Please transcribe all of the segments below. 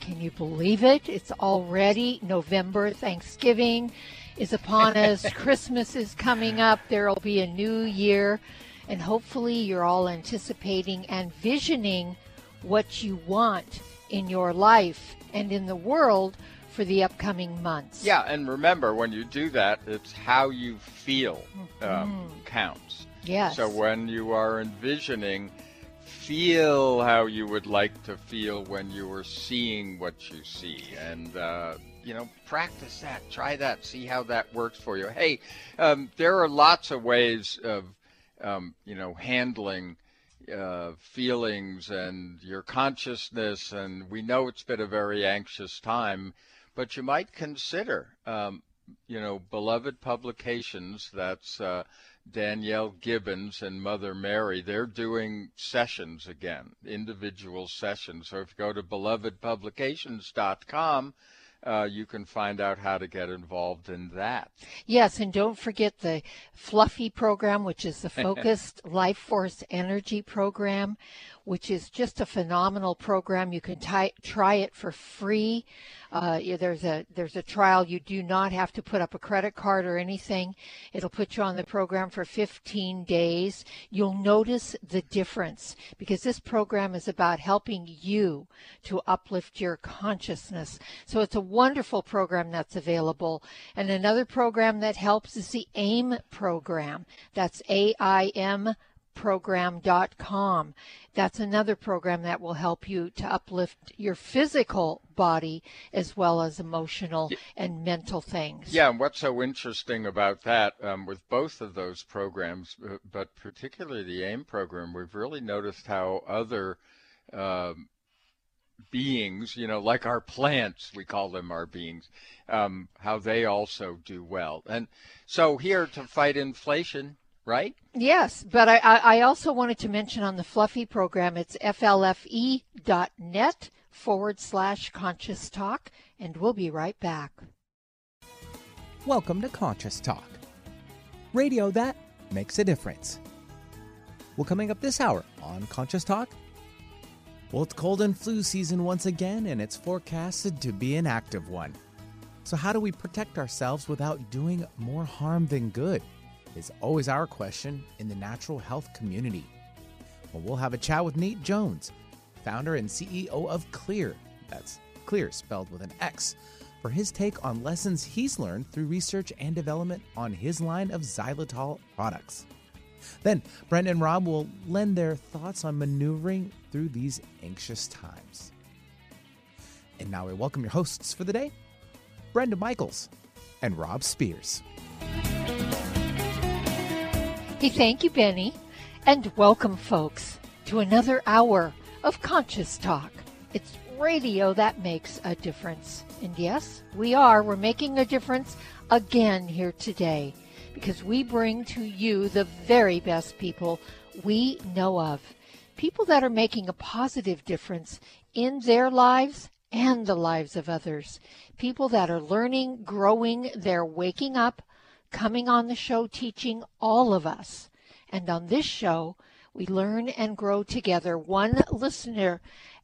Can you believe it? It's already November. Thanksgiving is upon us. Christmas is coming up. There will be a new year. And hopefully, you're all anticipating and visioning what you want in your life and in the world for the upcoming months. Yeah, and remember, when you do that, it's how you feel um, mm. counts. Yes. So when you are envisioning, feel how you would like to feel when you are seeing what you see, and uh, you know, practice that. Try that. See how that works for you. Hey, um, there are lots of ways of um, you know handling. Uh, feelings and your consciousness, and we know it's been a very anxious time but you might consider, um, you know, beloved publications. That's uh, Danielle Gibbons and Mother Mary. They're doing sessions again, individual sessions. So if you go to belovedpublications.com, uh, you can find out how to get involved in that. Yes, and don't forget the Fluffy program, which is the Focused Life Force Energy program, which is just a phenomenal program. You can t- try it for free. Uh, there's a there's a trial. You do not have to put up a credit card or anything. It'll put you on the program for 15 days. You'll notice the difference because this program is about helping you to uplift your consciousness. So it's a wonderful program that's available. And another program that helps is the AIM program. That's A I M program.com. That's another program that will help you to uplift your physical body as well as emotional and mental things. Yeah, and what's so interesting about that um, with both of those programs, uh, but particularly the AIM program, we've really noticed how other um, beings, you know, like our plants, we call them our beings, um, how they also do well. And so here to fight inflation, right? Yes, but I, I also wanted to mention on the Fluffy program, it's flfe.net forward slash conscious talk, and we'll be right back. Welcome to Conscious Talk, radio that makes a difference. Well, coming up this hour on Conscious Talk, well, it's cold and flu season once again, and it's forecasted to be an active one. So, how do we protect ourselves without doing more harm than good? Is always our question in the natural health community. Well, we'll have a chat with Nate Jones, founder and CEO of Xlear. That's Xlear spelled with an X, for his take on lessons he's learned through research and development on his line of xylitol products. Then, Brent and Rob will lend their thoughts on maneuvering through these anxious times. And now we welcome your hosts for the day, Brenda Michaels and Rob Spears. Hey, thank you, Benny. And welcome, folks, to another hour of Conscious Talk. It's radio that makes a difference. And yes, we are. We're making a difference again here today because we bring to you the very best people we know of. People that are making a positive difference in their lives and the lives of others. People that are learning, growing, they're waking up, coming on the show teaching all of us. And on this show, we learn and grow together, one listener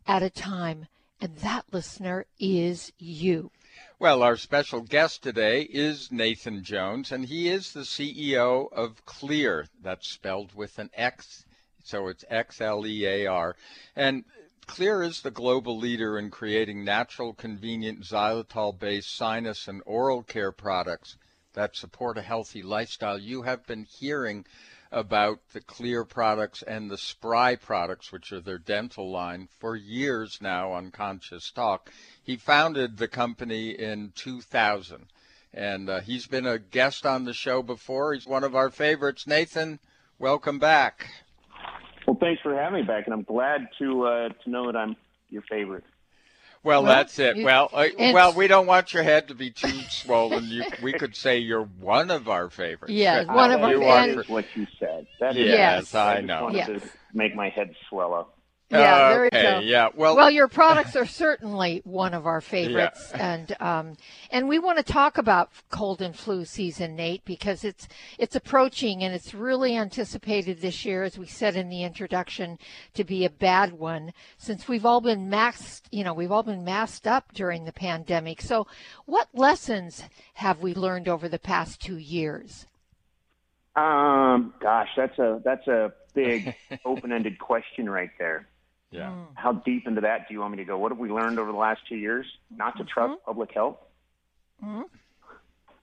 at a time. And that listener is you. Well, our special guest today is Nathan Jones, and he is the CEO of Xlear. That's spelled with an X, so it's X L E A R. And Xlear is the global leader in creating natural, convenient xylitol based sinus and oral care products that support a healthy lifestyle. You have been hearing about the Xlear products and the Spry products, which are their dental line, for years now on Conscious Talk. He founded the company in 2000, and uh, he's been a guest on the show before. He's one of our favorites. Nathan, welcome back. Well, thanks for having me back, and I'm glad to uh, to know that I'm your favorite. Well, Well, that's it. you- well, uh, well, we don't want your head to be too swollen. You, we could say you're one of our favorites. Yeah, But one of our- are and- for- what you said. That is Yes, Yes. I just know. wanted Yes. to make my head swell up. Yeah, there you okay, go. yeah. Well, Well, your products are certainly one of our favorites, and um, and we want to talk about cold and flu season, Nate, because it's it's approaching and it's really anticipated this year, as we said in the introduction, to be a bad one since we've all been masked. You know, we've all been masked up during the pandemic. So, what lessons have we learned over the past two years? Um, gosh, that's a that's a big open-ended question right there. Yeah. How deep into that do you want me to go? What have we learned over the last two years? Not to trust Mm-hmm. public health.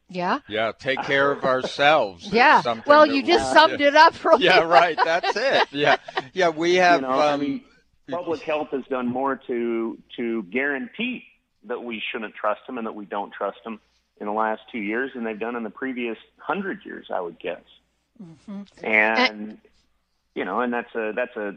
Yeah, Yeah, take care of ourselves. yeah. Well, that you we- just summed it up. Really Yeah, right. That's it. Yeah, yeah. We have. you know, I um, mean, public health has done more to to guarantee that we shouldn't trust them and that we don't trust them in the last two years than they've done in the previous hundred years, I would guess. And you know, and that's a that's a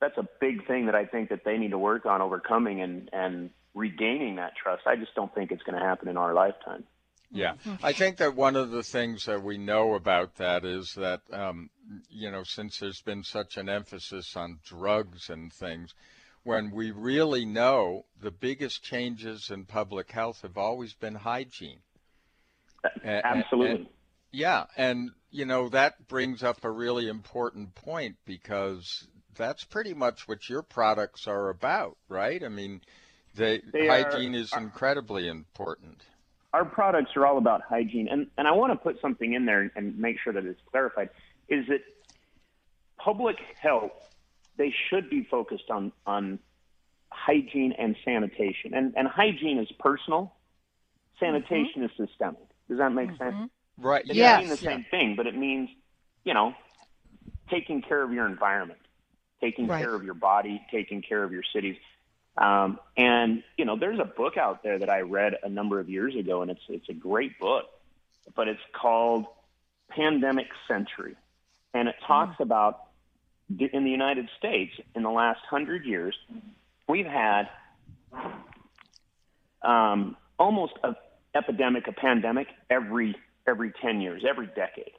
that's a big thing that I think that they need to work on overcoming and and regaining that trust. I just don't think it's going to happen in our lifetime. Yeah, I think that one of the things that we know about that is that, um, you know, since there's been such an emphasis on drugs and things, when we really know the biggest changes in public health have always been hygiene. A- a- Absolutely. and- yeah, and, you know, that brings up a really important point because that's pretty much what your products are about, right? I mean, they, They are- hygiene is uh, incredibly important. our products are all about hygiene, and and I want to put something in there and make sure that it's clarified. Is that public health? They should be focused on on hygiene and sanitation, and and hygiene is personal, sanitation is systemic. Does that make sense? Mm-hmm. Right. It Yes. doesn't mean the same thing, but it means you know taking care of your environment, taking Right. care of your body, taking care of your cities. Um, and you know, there's a book out there that I read a number of years ago, and it's it's a great book, but it's called Pandemic Century, and it talks about in the United States in the last hundred years, we've had um, almost a epidemic, a pandemic every every ten years, every decade.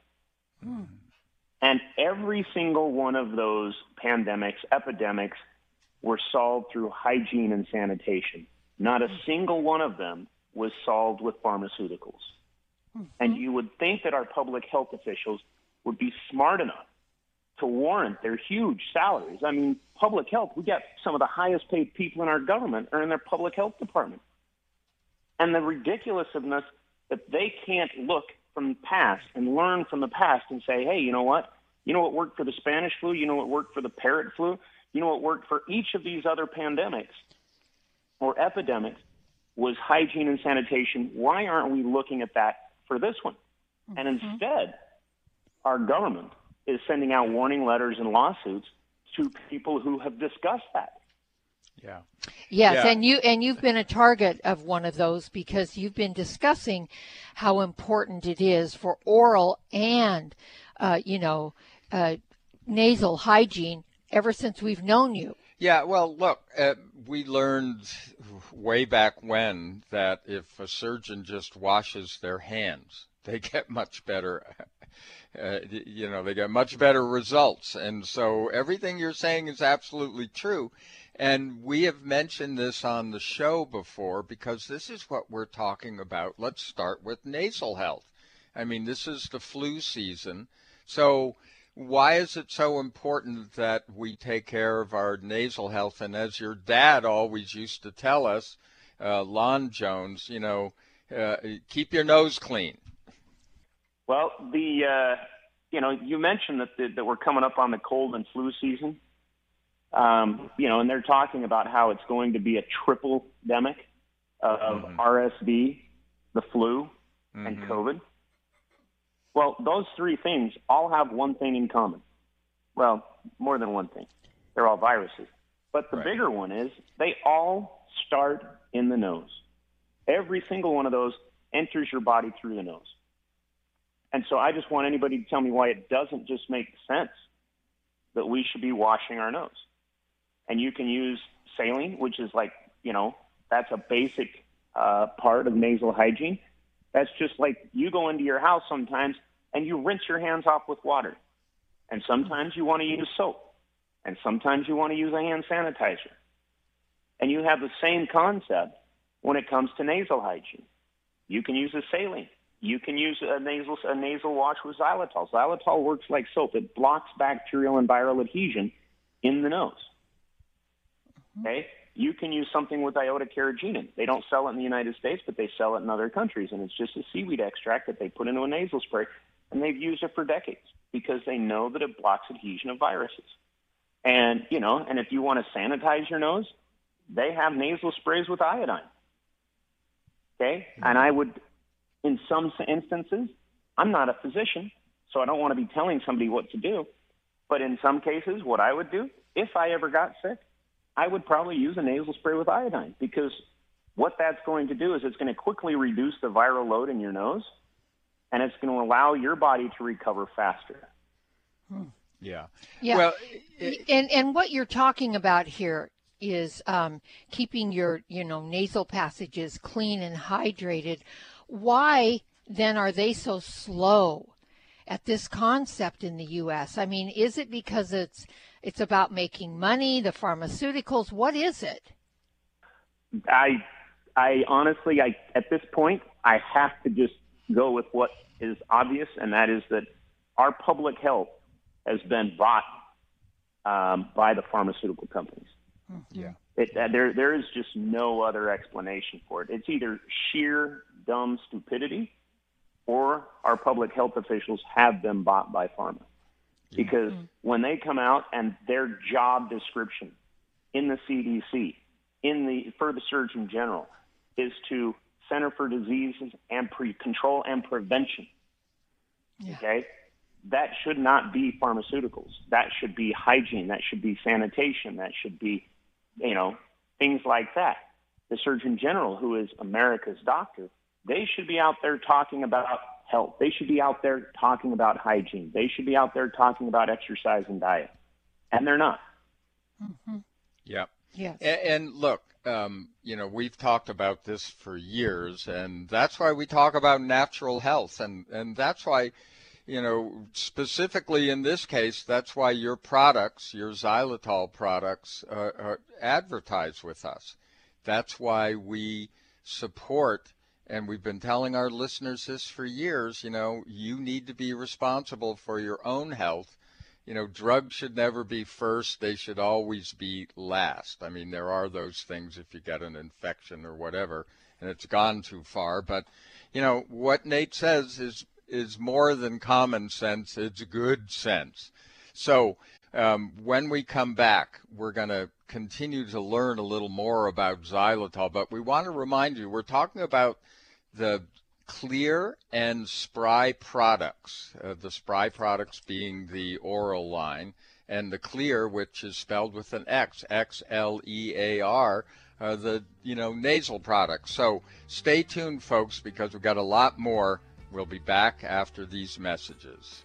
And every single one of those pandemics, epidemics, were solved through hygiene and sanitation. Not a single one of them was solved with pharmaceuticals. And mm-hmm. you would think that our public health officials would be smart enough to warrant their huge salaries. I mean, public health, we got some of the highest paid people in our government are in their public health department. And the ridiculousness that they can't look from the past and learn from the past and say, hey, you know what? You know what worked for the Spanish flu? You know what worked for the parrot flu? You know what worked for each of these other pandemics or epidemics was hygiene and sanitation. Why aren't we looking at that for this one? And mm-hmm. instead, our government is sending out warning letters and lawsuits to people who have discussed that. Yeah. Yes, Yeah. and you and you've been a target of one of those because you've been discussing how important it is for oral and uh, you know uh, nasal hygiene ever since we've known you. Yeah, well, look, uh, we learned way back when that if a surgeon just washes their hands, they get much better. Uh, you know, they get much better results. And so everything you're saying is absolutely true. And we have mentioned this on the show before because this is what we're talking about. Let's start with nasal health. I mean, this is the flu season. So, why is it so important that we take care of our nasal health? And as your dad always used to tell us, uh, Lon Jones, you know, uh, keep your nose clean. Well, the uh, you know you mentioned that the, that we're coming up on the cold and flu season. Um, you know, and they're talking about how it's going to be a triple demic of RSV, the flu, and COVID. Well, those three things all have one thing in common. Well, more than one thing. They're all viruses. But the Right. bigger one is they all start in the nose. Every single one of those enters your body through the nose. And so I just want anybody to tell me why it doesn't just make sense that we should be washing our nose. And you can use saline, which is like you know, that's a basic uh, part of nasal hygiene. That's just like you go into your house sometimes and you rinse your hands off with water. And sometimes you want to use soap. And sometimes you want to use a hand sanitizer. And you have the same concept when it comes to nasal hygiene. You can use a saline. You can use a nasal a nasal wash with xylitol. Xylitol works like soap. It blocks bacterial and viral adhesion in the nose. Mm-hmm. Okay? You can use something with iota carrageenan. They don't sell it in the United States, but they sell it in other countries, and it's just a seaweed extract that they put into a nasal spray, and they've used it for decades because they know that it blocks adhesion of viruses. And you know, and if you want to sanitize your nose, they have nasal sprays with iodine. Okay, mm-hmm. and I would, in some instances, I'm not a physician, so I don't want to be telling somebody what to do. But in some cases, what I would do if I ever got sick I would probably use a nasal spray with iodine because what that's going to do is it's going to quickly reduce the viral load in your nose and it's going to allow your body to recover faster. Hmm. Yeah. Yeah. Well, it, and and what you're talking about here is um, keeping your you know nasal passages clean and hydrated. Why then are they so slow at this concept in the U.S.? I mean, is it because it's it's about making money, the pharmaceuticals. What is it? I, I honestly, I at this point, I have to just go with what is obvious, and that is that our public health has been bought um, by the pharmaceutical companies. Mm-hmm. Yeah. It, uh, there, there is just no other explanation for it. It's either sheer dumb stupidity, or our public health officials have been bought by pharma. Because mm-hmm. when they come out and their job description in the CDC, in the for the Surgeon General, is to Center for Diseases and Pre Control and Prevention. Yeah. Okay, that should not be pharmaceuticals. That should be hygiene. That should be sanitation. That should be, you know, things like that. The Surgeon General, who is America's doctor, they should be out there talking about health. They should be out there talking about hygiene. They should be out there talking about exercise and diet, and they're not. Mm-hmm. Yeah. Yes. And, and look, um, you know, we've talked about this for years, and that's why we talk about natural health, and and that's why, you know, specifically in this case, that's why your products, your xylitol products, uh, are advertised with us. That's why we support and we've been telling our listeners this for years, you know, you need to be responsible for your own health. You know, drugs should never be first, they should always be last. I mean, there are those things if you get an infection or whatever and it's gone too far, but you know, what Nate says is is more than common sense, it's good sense. So, um, when we come back, we're going to continue to learn a little more about xylitol, but we want to remind you we're talking about the Xlear and Spry products, uh, the Spry products being the oral line, and the Xlear, which is spelled with an X, X L E A R, uh, the you know nasal products. So stay tuned, folks, because we've got a lot more. We'll be back after these messages.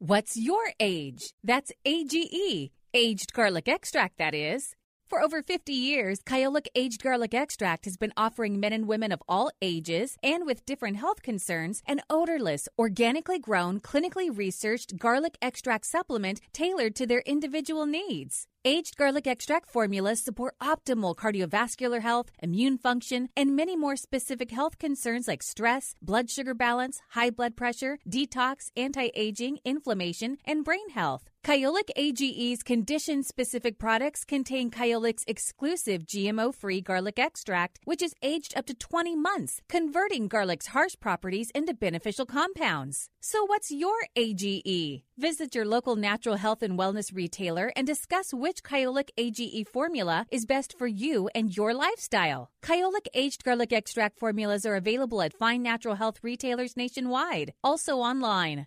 What's your age? That's AGE, aged garlic extract, that is. For over 50 years, Kyolic Aged Garlic Extract has been offering men and women of all ages and with different health concerns an odorless, organically grown, clinically researched garlic extract supplement tailored to their individual needs. Aged garlic extract formulas support optimal cardiovascular health, immune function, and many more specific health concerns like stress, blood sugar balance, high blood pressure, detox, anti aging, inflammation, and brain health. Kyolic AGE's condition specific products contain Kyolic's exclusive GMO free garlic extract, which is aged up to 20 months, converting garlic's harsh properties into beneficial compounds. So, what's your AGE? Visit your local natural health and wellness retailer and discuss which Kyolic AGE formula is best for you and your lifestyle. Kyolic aged garlic extract formulas are available at fine natural health retailers nationwide, also online.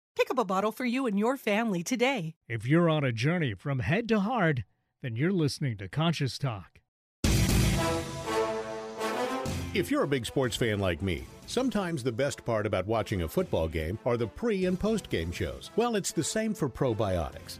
Pick up a bottle for you and your family today. If you're on a journey from head to heart, then you're listening to Conscious Talk. If you're a big sports fan like me, sometimes the best part about watching a football game are the pre and post game shows. Well, it's the same for probiotics.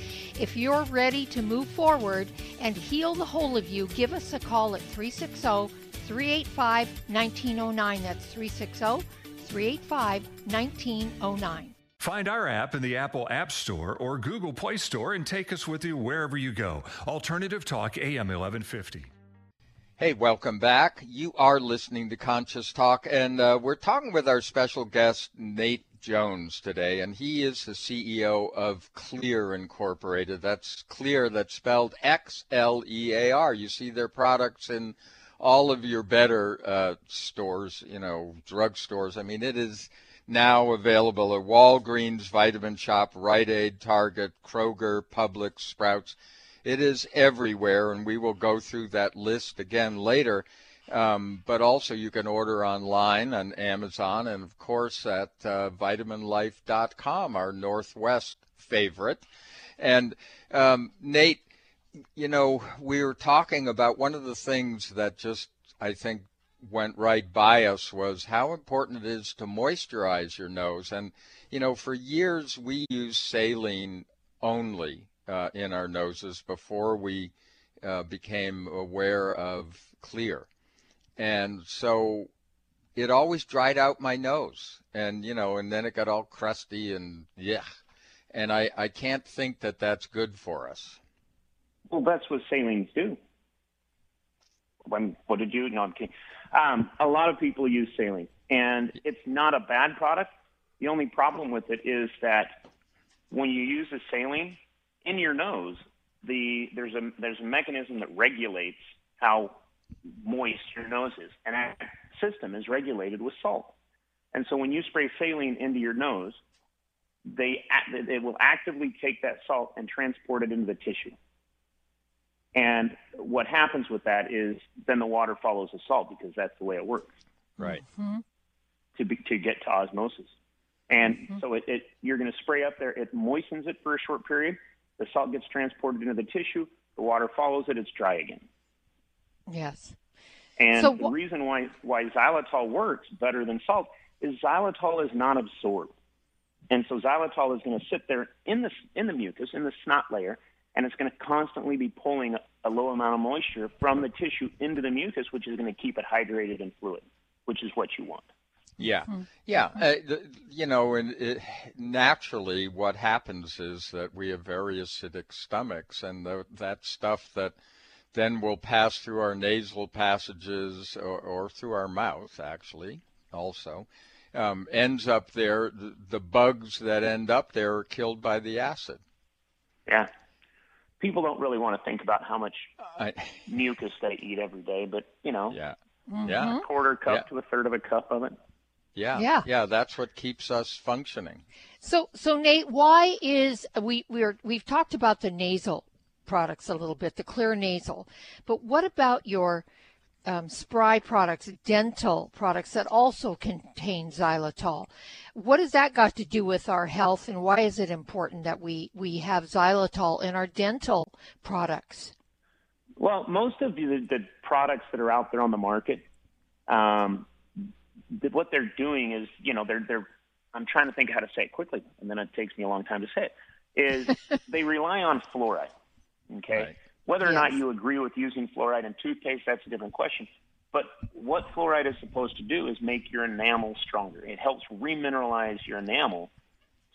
If you're ready to move forward and heal the whole of you, give us a call at 360 385 1909. That's 360 385 1909. Find our app in the Apple App Store or Google Play Store and take us with you wherever you go. Alternative Talk AM 1150. Hey, welcome back. You are listening to Conscious Talk, and uh, we're talking with our special guest, Nate Jones, today, and he is the CEO of Xlear Incorporated. That's Xlear, that's spelled X L E A R. You see their products in all of your better uh, stores, you know, drugstores. I mean, it is now available at Walgreens, Vitamin Shoppe, Rite Aid, Target, Kroger, Publix, Sprouts. It is everywhere, and we will go through that list again later. Um, but also, you can order online on Amazon and, of course, at uh, vitaminlife.com, our Northwest favorite. And um, Nate, you know, we were talking about one of the things that just, I think, went right by us was how important it is to moisturize your nose. And, you know, for years we used saline only uh, in our noses before we uh, became aware of Xlear. And so it always dried out my nose. And, you know, and then it got all crusty and yeah. And I, I can't think that that's good for us. Well, that's what salines do. When, what did you? No, I'm kidding. Um, a lot of people use saline, and it's not a bad product. The only problem with it is that when you use a saline in your nose, the there's a there's a mechanism that regulates how moist your nose is, and that system is regulated with salt. And so when you spray saline into your nose, they they will actively take that salt and transport it into the tissue. And what happens with that is then the water follows the salt because that's the way it works. Right. Mm-hmm. To be, to get to osmosis. And Mm-hmm. so it, it you're going to spray up there. It moistens it for a short period. The salt gets transported into the tissue. The water follows it. It's dry again. Yes. And So the reason why why xylitol works better than salt is xylitol is not absorbed, and so xylitol is going to sit there in the in the mucus in the snot layer, and it's going to constantly be pulling a, a low amount of moisture from the tissue into the mucus, which is going to keep it hydrated and fluid, which is what you want. Yeah, yeah. Uh, the, you know, and it, naturally, what happens is that we have very acidic stomachs, and the, that stuff that then will pass through our nasal passages or, or through our mouth, actually, also, um, ends up there. The, the bugs that end up there are killed by the acid. Yeah. People don't really want to think about how much I, mucus they eat every day, but you know, yeah, Mm-hmm. yeah, a quarter cup Yeah. to a third of a cup of it. yeah, Yeah. yeah. That's what keeps us functioning. So, so Nate, why is we we're we've talked about the nasal products a little bit, the Xlear nasal, but what about your um, spry products, dental products that also contain xylitol? What has that got to do with our health, and why is it important that we we have xylitol in our dental products? Well, most of the, the products that are out there on the market, um, th- what they're doing is, you know, they're they're. I'm trying to think how to say it quickly, and then it takes me a long time to say it. Is they rely on fluoride? Okay, Right. whether or not you agree with using fluoride in toothpaste, that's a different question. But what fluoride is supposed to do is make your enamel stronger. It helps remineralize your enamel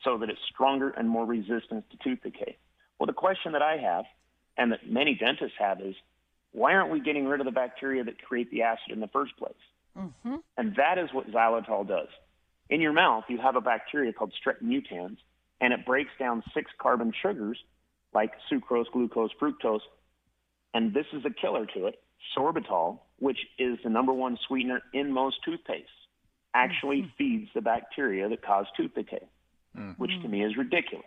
so that it's stronger and more resistant to tooth decay. Well, the question that I have, and that many dentists have, is why aren't we getting rid of the bacteria that create the acid in the first place? Mm-hmm. And that is what xylitol does. In your mouth, you have a bacteria called strep mutans, and it breaks down six carbon sugars like sucrose, glucose, fructose, and this is a killer to it, sorbitol, which is the number one sweetener in most toothpastes, actually mm-hmm. feeds the bacteria that cause tooth decay, mm-hmm. which to me is ridiculous.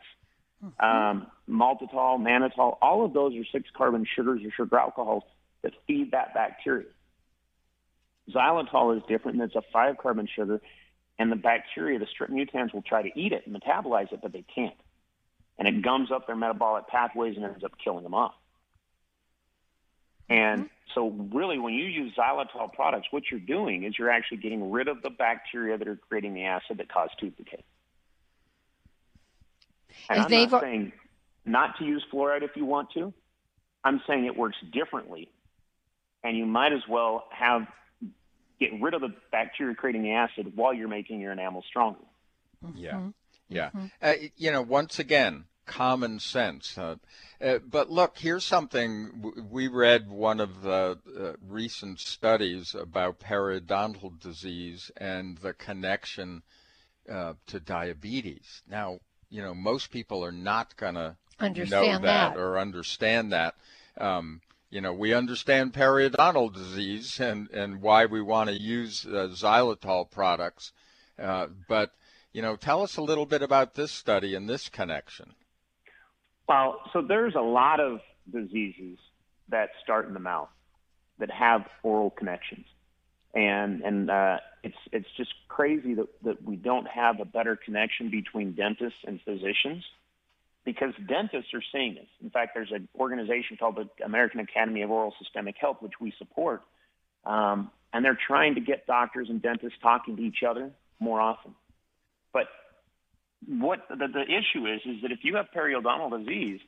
Mm-hmm. Um, maltitol, mannitol, all of those are six carbon sugars or sugar alcohols that feed that bacteria. Xylitol is different, and it's a five carbon sugar, and the bacteria, the strep mutans, will try to eat it and metabolize it, but they can't. And it gums up their metabolic pathways and ends up killing them off. And mm-hmm. so, really, when you use xylitol products, what you're doing is you're actually getting rid of the bacteria that are creating the acid that cause tooth decay. And And I'm they've- not saying not to use fluoride if you want to. I'm saying it works differently, and you might as well have get rid of the bacteria creating the acid while you're making your enamel stronger. Yeah, mm-hmm. Yeah. Uh, you know, once again, common sense. Uh, uh, but look, here's something w- we read one of the uh, recent studies about periodontal disease and the connection uh, to diabetes. Now, you know, most people are not going to know Understand that, that. or understand that. Um, you know, we understand periodontal disease and, and why we want to use uh, xylitol products. Uh, but, you know, tell us a little bit about this study and this connection. Well, so there's a lot of diseases that start in the mouth that have oral connections, and and uh, it's it's just crazy that that we don't have a better connection between dentists and physicians, because dentists are seeing this. In fact, there's an organization called the American Academy of Oral Systemic Health, which we support, um, and they're trying to get doctors and dentists talking to each other more often. But what the, the issue is is that if you have periodontal disease,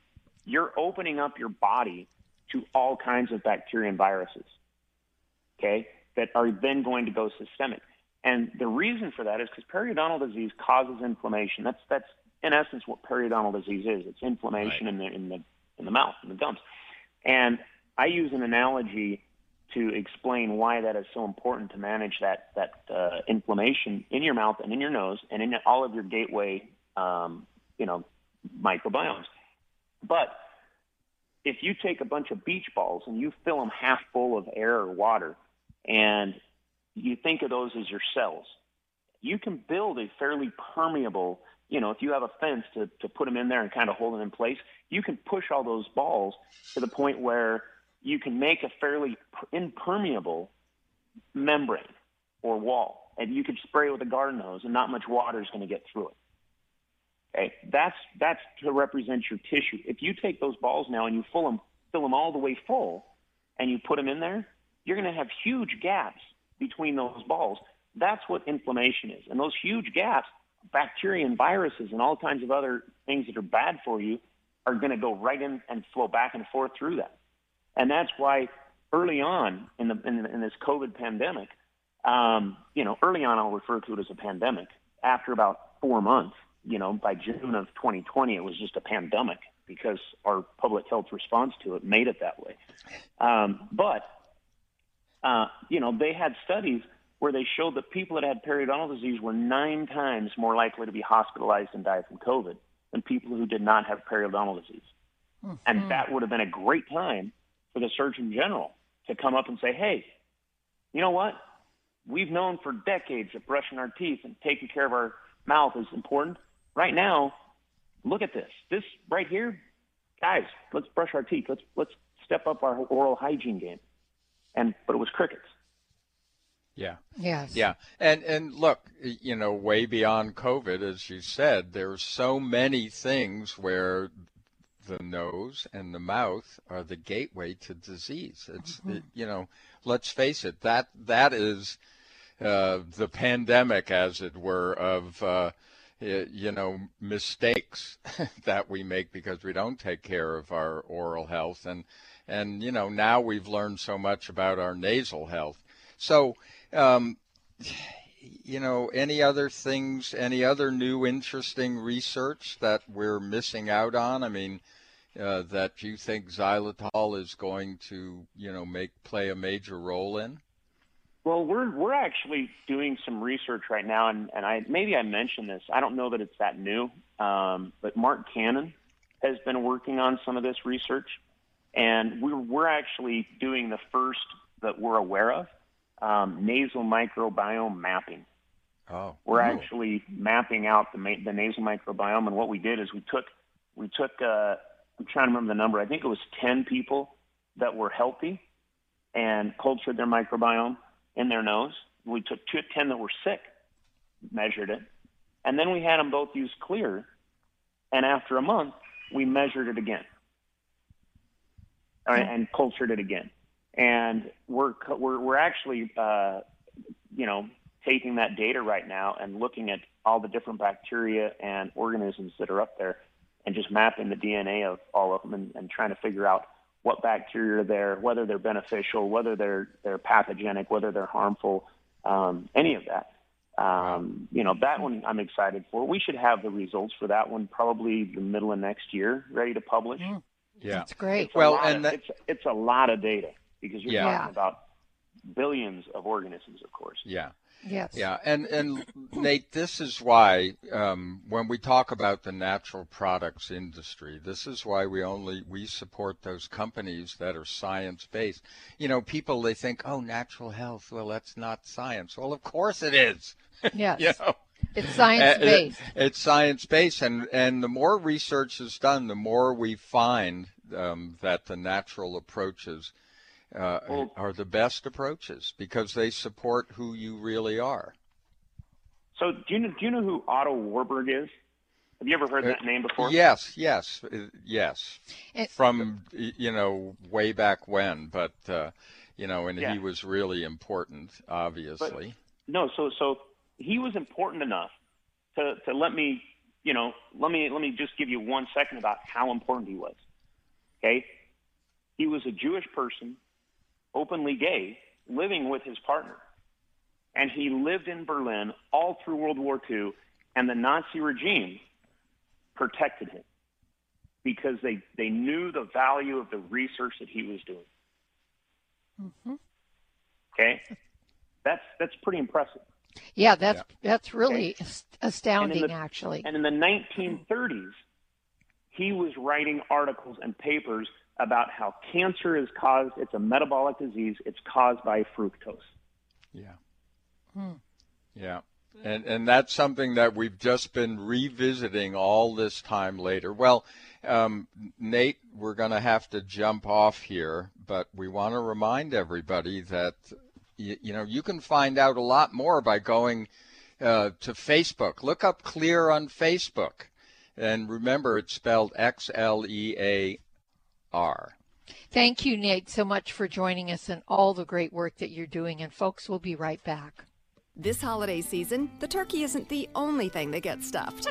you're opening up your body to all kinds of bacteria and viruses, okay, that are then going to go systemic. And the reason for that is because periodontal disease causes inflammation. That's that's in essence what periodontal disease is. It's inflammation in the in the in the mouth in the gums. And I use an analogy to explain why that is so important to manage that that uh, inflammation in your mouth and in your nose and in all of your gateway, um, you know, microbiomes. But if you take a bunch of beach balls and you fill them half full of air or water, and you think of those as your cells, you can build a fairly permeable. You know, if you have a fence to, to put them in there and kind of hold them in place, you can push all those balls to the point where you can make a fairly impermeable membrane or wall, and you could spray with a garden hose, and not much water is going to get through it. Okay, that's that's to represent your tissue. If you take those balls now and you fill them fill them all the way full, and you put them in there, you're going to have huge gaps between those balls. That's what inflammation is. And those huge gaps, bacteria and viruses and all kinds of other things that are bad for you are going to go right in and flow back and forth through that. And that's why early on in, the, in, in this COVID pandemic, um, you know, early on I'll refer to it as a pandemic. After about four months, you know, by June of 2020, it was just a pandemic because our public health response to it made it that way. Um, but, uh, you know, they had studies where they showed that people that had periodontal disease were nine times more likely to be hospitalized and die from COVID than people who did not have periodontal disease. Mm-hmm. And that would have been a great time for the Surgeon General to come up and say, hey, you know what? We've known for decades that brushing our teeth and taking care of our mouth is important. Right now, look at this. This right here, guys, let's brush our teeth. Let's let's step up our oral hygiene game. And but it was crickets. Yeah. Yes. Yeah. And and look, you know, way beyond COVID, as you said, there's so many things where the nose and the mouth are the gateway to disease. It's mm-hmm. it, you know, let's face it, that that is uh, the pandemic, as it were, of uh, you know mistakes that we make because we don't take care of our oral health and and you know now we've learned so much about our nasal health so um, you know any other things any other new interesting research that we're missing out on i mean uh, that you think xylitol is going to you know make play a major role in well, we're we're actually doing some research right now, and, and I maybe I mentioned this. I don't know that it's that new, um, but Mark Cannon has been working on some of this research, and we're we're actually doing the first that we're aware of um, nasal microbiome mapping. Oh, we're actually mapping out the the nasal microbiome, and what we did is we took we took uh, I'm trying to remember the number. I think it was ten people that were healthy and cultured their microbiome in their nose. We took two, 10 that were sick, measured it, and then we had them both use Xlear. And after a month, we measured it again and cultured it again. And we're, we're, we're actually, uh, you know, taking that data right now and looking at all the different bacteria and organisms that are up there and just mapping the DNA of all of them and, and trying to figure out what bacteria are there, whether they're beneficial, whether they're they're pathogenic, whether they're harmful, um, any of that. Um, you know, that one I'm excited for. We should have the results for that one probably the middle of next year, ready to publish. Mm. Yeah, that's great. It's well, and of, that... it's it's a lot of data because you're yeah. talking about billions of organisms, of course. Yeah. Yes. Yeah, and and Nate, this is why um, when we talk about the natural products industry, this is why we only we support those companies that are science based. You know, people they think, oh, natural health, well, that's not science. Well, of course it is. Yes. you know? It's science based. It, it's science based, and and the more research is done, the more we find um, that the natural approaches uh, well, are the best approaches because they support who you really are. So, do you know, do you know who Otto Warburg is? Have you ever heard uh, that name before? Yes, yes, uh, yes. It, From you know way back when, but uh, you know, and yeah. he was really important, obviously. But, no, so so he was important enough to to let me, you know, let me let me just give you one second about how important he was. Okay, he was a Jewish person openly gay, living with his partner. And he lived in Berlin all through World War II, and the Nazi regime protected him because they, they knew the value of the research that he was doing. Mm-hmm. Okay? That's, that's pretty impressive. Yeah, that's yeah. that's really okay. astounding, the, actually. And in the 1930s, he was writing articles and papers about how cancer is caused, it's a metabolic disease, it's caused by fructose. Yeah. Hmm. Yeah. And and that's something that we've just been revisiting all this time later. Well, um, Nate, we're going to have to jump off here, but we want to remind everybody that you, you know you can find out a lot more by going uh, to Facebook. Look up Xlear on Facebook, and remember it's spelled X L E A R. Thank you, Nate, so much for joining us and all the great work that you're doing. And folks, we'll be right back. This holiday season, the turkey isn't the only thing that gets stuffed.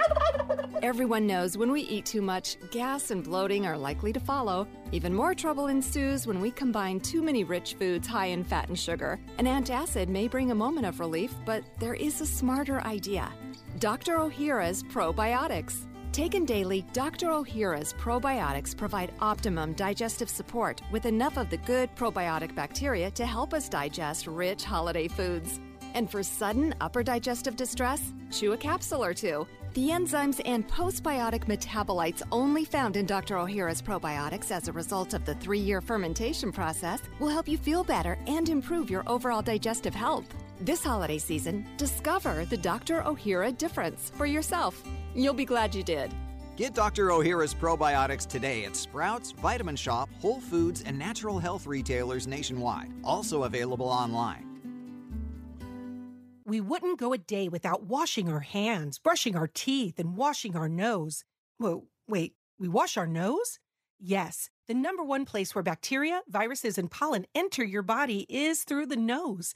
Everyone knows when we eat too much, gas and bloating are likely to follow. Even more trouble ensues when we combine too many rich foods high in fat and sugar. An antacid may bring a moment of relief, but there is a smarter idea. Dr. Ohhira's Probiotics. Taken daily, Dr. Ohhira's probiotics provide optimum digestive support with enough of the good probiotic bacteria to help us digest rich holiday foods. And for sudden upper digestive distress, chew a capsule or two. The enzymes and postbiotic metabolites only found in Dr. Ohhira's probiotics as a result of the three year fermentation process will help you feel better and improve your overall digestive health. This holiday season, discover the Dr. Ohhira difference for yourself. You'll be glad you did. Get Dr. Ohhira's probiotics today at Sprouts, Vitamin Shoppe, Whole Foods, and natural health retailers nationwide. Also available online. We wouldn't go a day without washing our hands, brushing our teeth, and washing our nose. Whoa, wait, we wash our nose? Yes, the number one place where bacteria, viruses, and pollen enter your body is through the nose.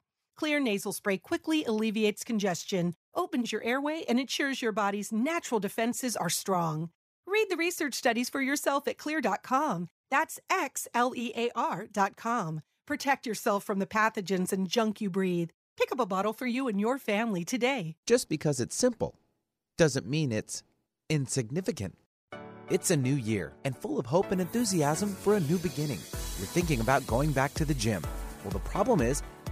Xlear nasal spray quickly alleviates congestion, opens your airway, and ensures your body's natural defenses are strong. Read the research studies for yourself at xlear.com. That's X L E A R.com. Protect yourself from the pathogens and junk you breathe. Pick up a bottle for you and your family today. Just because it's simple doesn't mean it's insignificant. It's a new year and full of hope and enthusiasm for a new beginning. You're thinking about going back to the gym. Well, the problem is,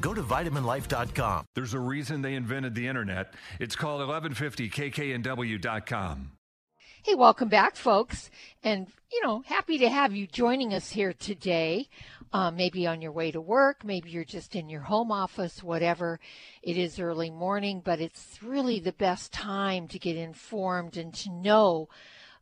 Go to vitaminlife.com. There's a reason they invented the internet. It's called 1150kknw.com. Hey, welcome back, folks. And, you know, happy to have you joining us here today. Uh, maybe on your way to work, maybe you're just in your home office, whatever. It is early morning, but it's really the best time to get informed and to know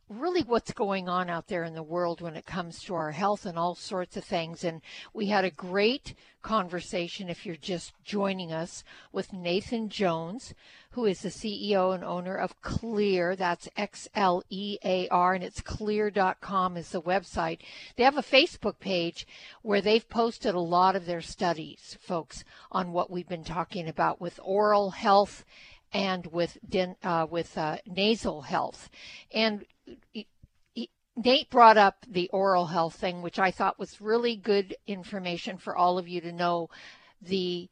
really what's going on out there in the world when it comes to our health and all sorts of things. And we had a great conversation, if you're just joining us, with Nathan Jones, who is the CEO and owner of Xlear. That's X L E A R, and it's xlear.com is the website. They have a Facebook page where they've posted a lot of their studies, folks, on what we've been talking about with oral health and with uh, with uh, nasal health. And Nate brought up the oral health thing, which I thought was really good information for all of you to know. The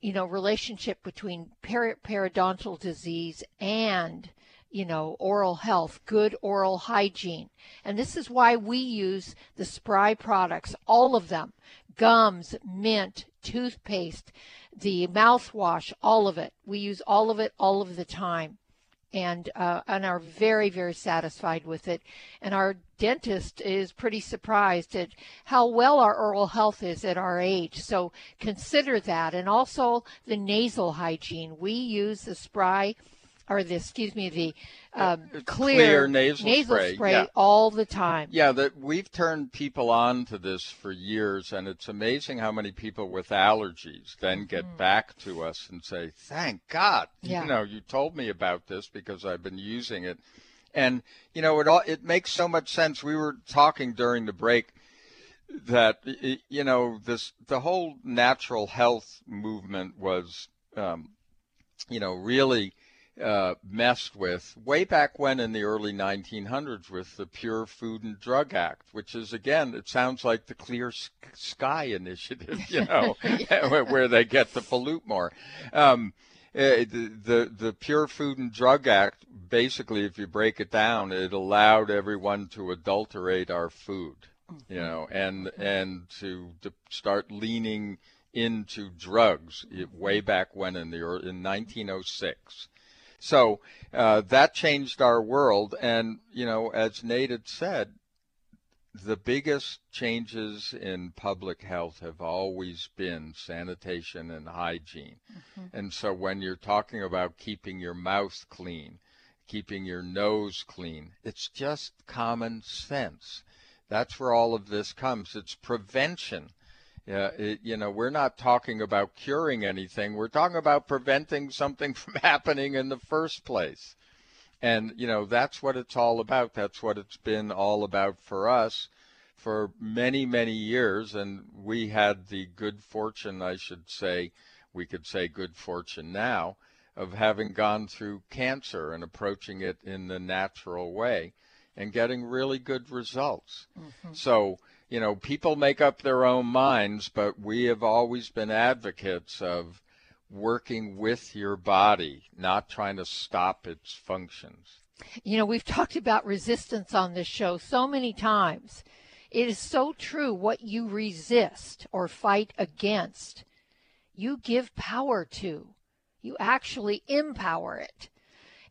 you know relationship between peri- periodontal disease and you know, oral health, good oral hygiene. And this is why we use the Spry products, all of them gums, mint, toothpaste, the mouthwash, all of it. We use all of it all of the time. And, uh, and are very, very satisfied with it. And our dentist is pretty surprised at how well our oral health is at our age. So consider that. And also the nasal hygiene. We use the Spry or the excuse me the um, Xlear, Xlear, nasal, nasal spray, spray yeah. all the time. Yeah, that we've turned people on to this for years, and it's amazing how many people with allergies then get Mm. back to us and say, "Thank God, Yeah. you know, you told me about this because I've been using it." And you know, it all it makes so much sense. We were talking during the break that you know this the whole natural health movement was um, you know really uh, messed with way back when in the early 1900s with the Pure Food and Drug Act, which is again, it sounds like the Clear Sky Initiative, you know, where, where they get to pollute more. Um, uh, the, the the Pure Food and Drug Act, basically, if you break it down, it allowed everyone to adulterate our food, you know, and and to, to start leaning into drugs way back when in the in 1906. So uh, that changed our world, and you know, as Nate had said, the biggest changes in public health have always been sanitation and hygiene. And so when you're talking about keeping your mouth clean, keeping your nose clean, it's just common sense. That's where all of this comes. It's prevention. Yeah, it, you know, we're not talking about curing anything. We're talking about preventing something from happening in the first place. And, you know, that's what it's all about. That's what it's been all about for us for many, many years. And we had the good fortune, I should say, we could say good fortune now, of having gone through cancer and approaching it in the natural way and getting really good results. Mm-hmm. So, you know, people make up their own minds, but we have always been advocates of working with your body, not trying to stop its functions. You know, we've talked about resistance on this show so many times. It is so true. What you resist or fight against, you give power to. You actually empower it.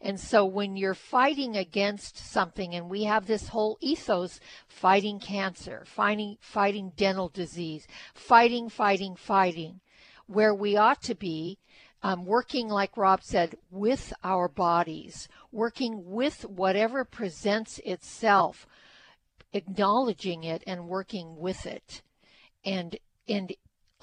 And so when you're fighting against something, and we have this whole ethos fighting cancer, fighting, fighting dental disease, fighting, fighting, fighting, where we ought to be um, working, like Rob said, with our bodies, working with whatever presents itself, acknowledging it and working with it. And, and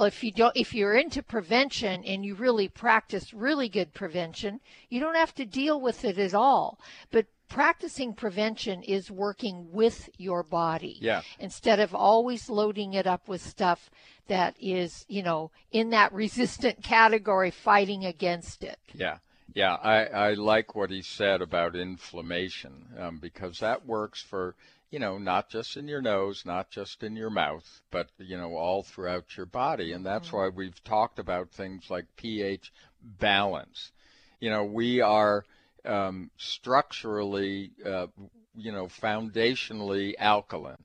if you don't if you're into prevention and you really practice really good prevention you don't have to deal with it at all but practicing prevention is working with your body Yeah. instead of always loading it up with stuff that is you know in that resistant category fighting against it Yeah, yeah. I, I like what he said about inflammation um, because that works for, you know, not just in your nose, not just in your mouth, but, you know, all throughout your body. And that's why we've talked about things like pH balance. You know, we are um, structurally, uh, you know, foundationally alkaline,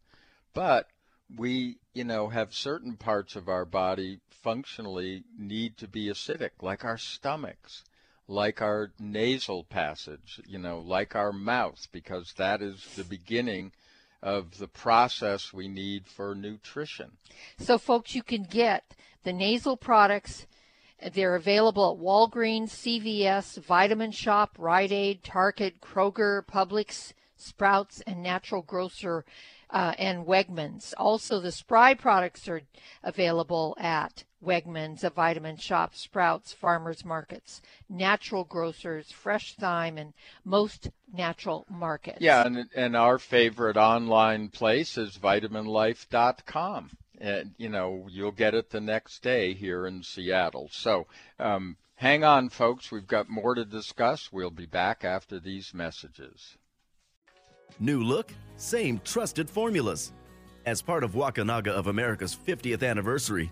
but we, you know, have certain parts of our body functionally need to be acidic, like our stomachs, like our nasal passage, you know, like our mouth, because that is the beginning of the process we need for nutrition. So, folks, you can get the nasal products. They're available at Walgreens, CVS, Vitamin Shoppe, Rite Aid, Target, Kroger, Publix, Sprouts, and Natural Grocer uh, and Wegmans. Also, the Spry products are available at Wegmans, a Vitamin Shoppe, Sprouts, Farmers Markets, Natural Grocers, Fresh Thyme, and most natural markets. Yeah, and and our favorite online place is vitaminlife.com. And you know, you'll get it the next day here in Seattle. So, um, Hang on, folks. We've got more to discuss. We'll be back after these messages. New look, same trusted formulas. As part of Wakunaga of America's 50th anniversary,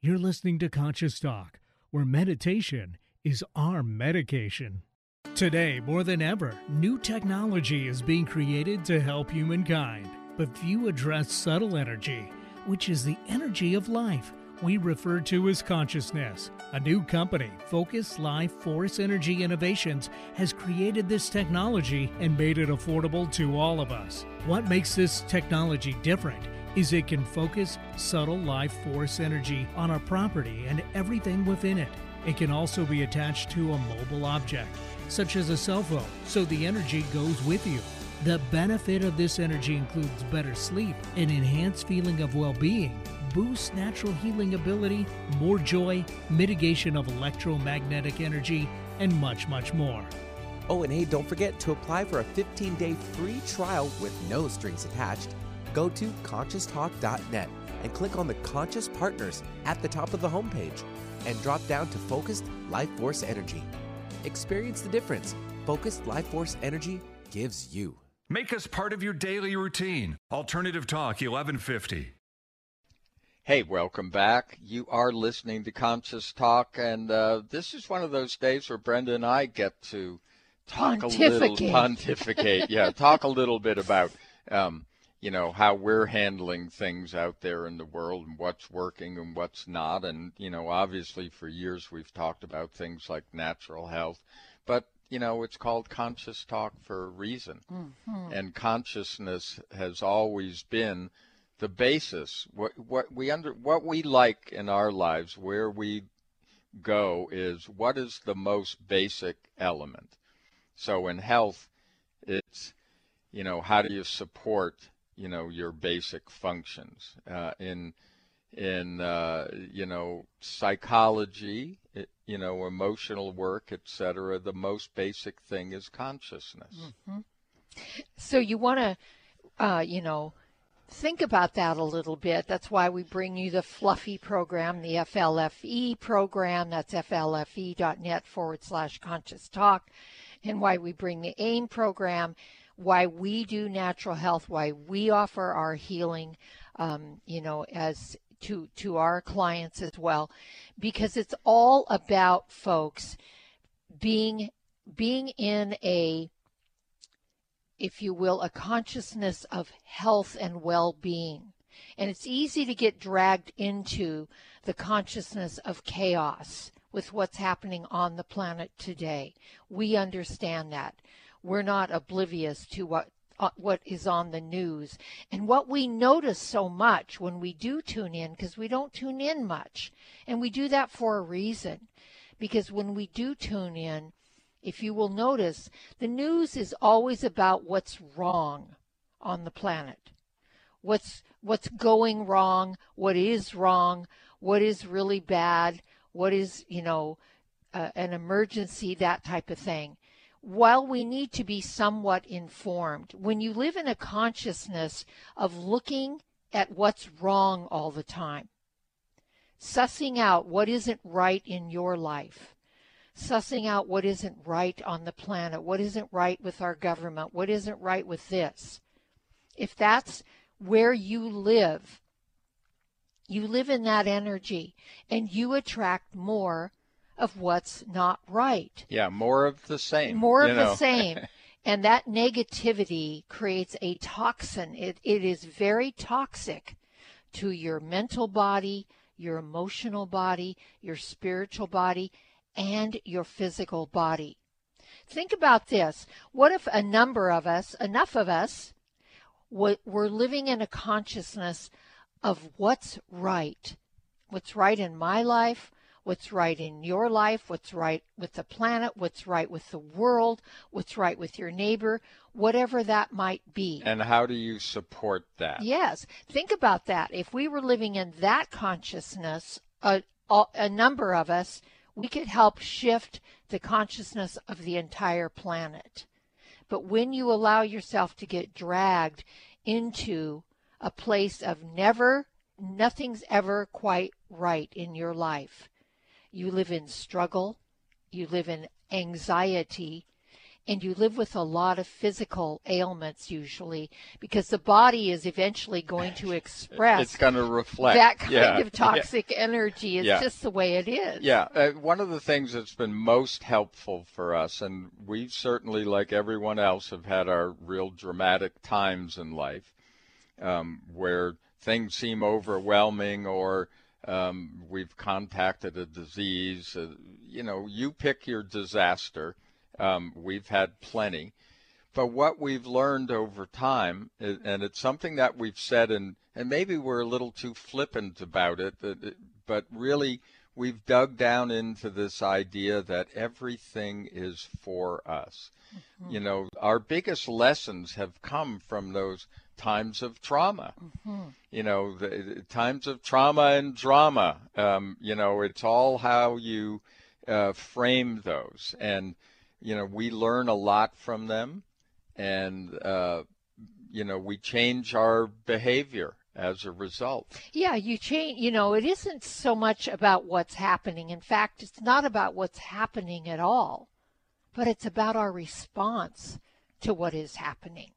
You're listening to Conscious Talk, where meditation is our medication. Today, more than ever, new technology is being created to help humankind. But few address subtle energy, which is the energy of life we refer to as consciousness. A new company, Focus Life Force Energy Innovations, has created this technology and made it affordable to all of us. What makes this technology different is it can focus subtle life force energy on a property and everything within it. It can also be attached to a mobile object such as a cell phone, so the energy goes with you. The benefit of this energy includes better sleep, an enhanced feeling of well being, boosts natural healing ability, more joy, mitigation of electromagnetic energy, and much, much more. Oh, and hey, don't forget to apply for a 15 day free trial with no strings attached. Go to conscioustalk.net and click on the Conscious Partners at the top of the homepage and drop down to Focused Life Force Energy. Experience the difference Focused Life Force Energy gives you. Make us part of your daily routine. Alternative Talk 1150. Hey, welcome back. You are listening to Conscious Talk, and uh, this is one of those days where Brenda and I get to talk a little pontificate. yeah, talk a little bit about, um, you know, how we're handling things out there in the world and what's working and what's not. And you know, obviously, for years we've talked about things like natural health, but you know, it's called conscious talk for a reason. Mm-hmm. And consciousness has always been the basis. What what we under what we like in our lives, where we go, is what is the most basic element. So in health, it's you know how do you support you know your basic functions uh, in in uh, you know psychology, it, you know emotional work, etc. The most basic thing is consciousness. Mm-hmm. So you want to, uh, you know, think about that a little bit. That's why we bring you the Fluffy program, the FLFE program. That's flfe.net forward slash conscious talk. And why we bring the AIM program, why we do natural health, why we offer our healing, um, you know, as to to our clients as well, because it's all about folks being being in a if you will, a consciousness of health and well being. And it's easy to get dragged into the consciousness of chaos with what's happening on the planet today. We understand that. We're not oblivious to what uh, what is on the news and what we notice so much when we do tune in because we don't tune in much and we do that for a reason because when we do tune in if you will notice, the news is always about what's wrong on the planet. What's what's going wrong, what is wrong, what is really bad, what is, you know, uh, an emergency, that type of thing. While we need to be somewhat informed, when you live in a consciousness of looking at what's wrong all the time, sussing out what isn't right in your life, sussing out what isn't right on the planet, what isn't right with our government, what isn't right with this. If that's where you live, you live in that energy and you attract more of what's not right. Yeah, more of the same. More of know. the same. And that negativity creates a toxin. It, it is very toxic to your mental body, your emotional body, your spiritual body, and your physical body. Think about this. What if a number of us, enough of us, were living in a consciousness of what's right? What's right in my life? What's right in your life? What's right with the planet? What's right with the world? What's right with your neighbor? Whatever that might be. And how do you support that? Yes. Think about that. If we were living in that consciousness, a, a number of us, we could help shift the consciousness of the entire planet. But when you allow yourself to get dragged into a place of never, nothing's ever quite right in your life, you live in struggle, you live in anxiety, and you live with a lot of physical ailments usually because the body is eventually going to express it's going to reflect that kind yeah. of toxic yeah. energy it's yeah. just the way it is yeah uh, one of the things that's been most helpful for us and we certainly like everyone else have had our real dramatic times in life um, where things seem overwhelming or um, we've contacted a disease. Uh, you know, you pick your disaster. Um, we've had plenty. But what we've learned over time, and it's something that we've said, and, and maybe we're a little too flippant about it, but really we've dug down into this idea that everything is for us. Mm-hmm. You know, our biggest lessons have come from those times of trauma. Mm-hmm. You know, the, times of trauma and drama. Um, you know, it's all how you uh, frame those, and you know, we learn a lot from them, and uh, you know, we change our behavior as a result. Yeah, you change. You know, it isn't so much about what's happening. In fact, it's not about what's happening at all, but it's about our response to what is happening.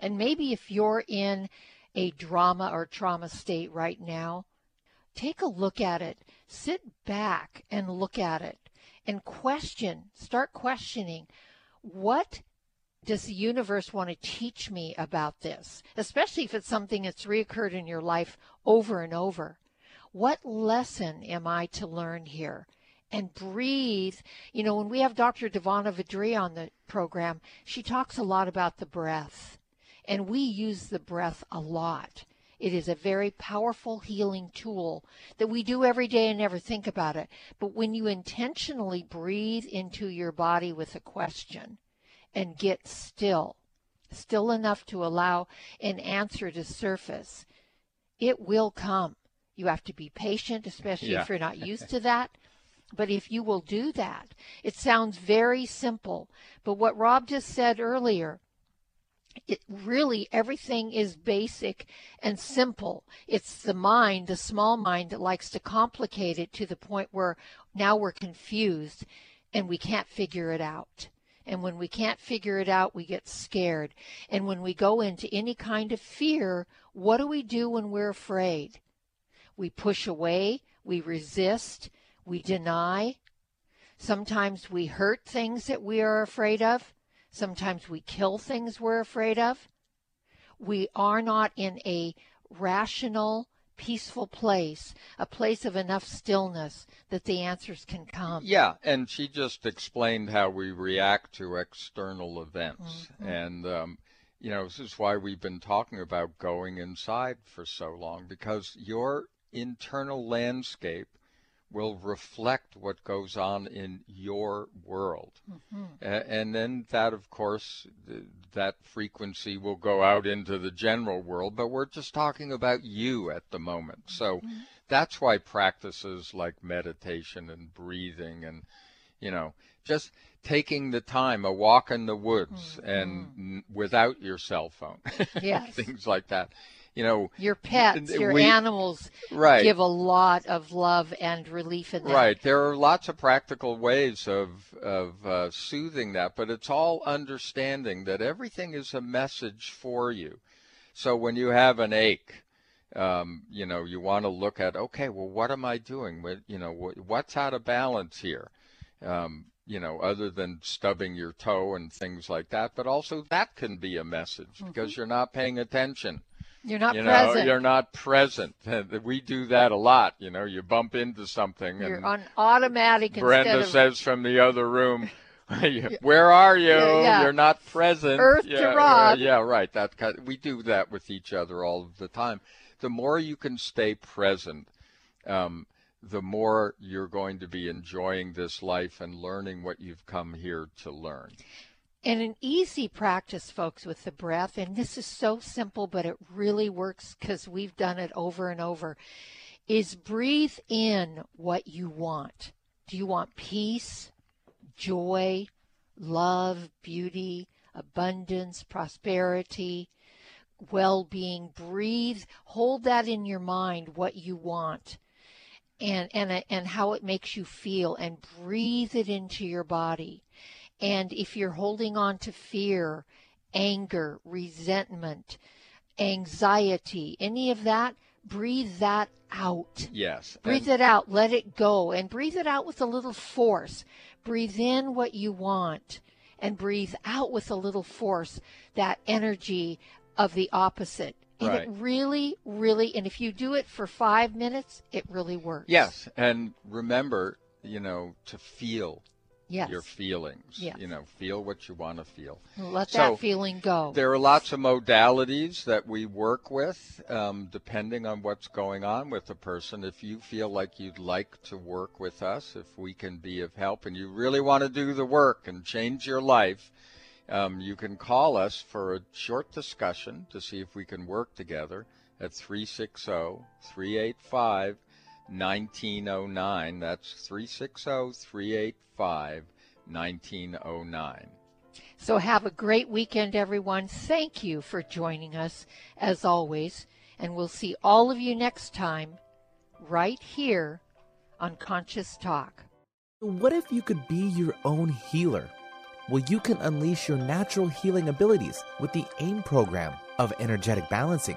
And maybe if you're in a drama or trauma state right now, take a look at it. Sit back and look at it and question, start questioning what does the universe want to teach me about this? Especially if it's something that's reoccurred in your life over and over. What lesson am I to learn here? And breathe. You know, when we have Dr. Devana Vidri on the program, she talks a lot about the breath and we use the breath a lot. It is a very powerful healing tool that we do every day and never think about it. But when you intentionally breathe into your body with a question and get still, still enough to allow an answer to surface, it will come. You have to be patient, especially yeah. if you're not used to that. But if you will do that, it sounds very simple. But what Rob just said earlier, it really everything is basic and simple. It's the mind, the small mind that likes to complicate it to the point where now we're confused and we can't figure it out. And when we can't figure it out, we get scared. And when we go into any kind of fear, what do we do when we're afraid? We push away, we resist, we deny. Sometimes we hurt things that we are afraid of. Sometimes we kill things we're afraid of. We are not in a rational, peaceful place, a place of enough stillness that the answers can come. Yeah, and she just explained how we react to external events. Mm-hmm. And, um, you know, this is why we've been talking about going inside for so long, because your internal landscape will reflect what goes on in your world. Mm-hmm. and then that, of course, that frequency will go out into the general world, but we're just talking about you at the moment. So mm-hmm. that's why practices like meditation and breathing and, you know, just taking the time, a walk in the woods mm-hmm. and without your cell phone, yes. things like that you know your pets your we, animals right. give a lot of love and relief in that right there are lots of practical ways of of uh, soothing that but it's all understanding that everything is a message for you so when you have an ache um, you know you want to look at okay well what am i doing with you know what's out of balance here um, you know, other than stubbing your toe and things like that, but also that can be a message mm-hmm. because you're not paying attention. You're not you present. You're not present. We do that a lot. You know, you bump into something. You're and on automatic. Brenda of... says from the other room, "Where are you? Yeah, yeah. You're not present." Earth yeah, to Rob. yeah, right. That kind we do that with each other all of the time. The more you can stay present, um, the more you're going to be enjoying this life and learning what you've come here to learn. And an easy practice, folks, with the breath, and this is so simple, but it really works because we've done it over and over, is breathe in what you want. Do you want peace, joy, love, beauty, abundance, prosperity, well being? Breathe, hold that in your mind, what you want and and and how it makes you feel and breathe it into your body. And if you're holding on to fear, anger, resentment, anxiety, any of that, breathe that out. Yes. Breathe it out, let it go, and breathe it out with a little force. Breathe in what you want and breathe out with a little force that energy of the opposite. And right. it really, really, and if you do it for five minutes, it really works. Yes. And remember, you know, to feel yes. your feelings. Yes. You know, feel what you want to feel. Let so, that feeling go. There are lots of modalities that we work with, um, depending on what's going on with the person. If you feel like you'd like to work with us, if we can be of help, and you really want to do the work and change your life, um, you can call us for a short discussion to see if we can work together at 360 385 1909. That's 360 385 1909. So have a great weekend, everyone. Thank you for joining us, as always. And we'll see all of you next time, right here on Conscious Talk. What if you could be your own healer? Well, you can unleash your natural healing abilities with the AIM program of energetic balancing.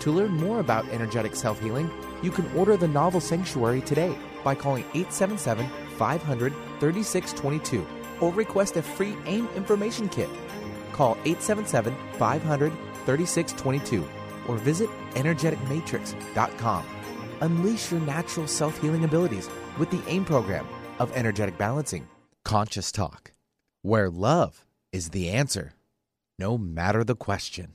To learn more about energetic self healing, you can order the novel Sanctuary today by calling 877 500 3622 or request a free AIM information kit. Call 877 500 3622 or visit energeticmatrix.com. Unleash your natural self healing abilities with the AIM program of energetic balancing. Conscious Talk, where love is the answer, no matter the question.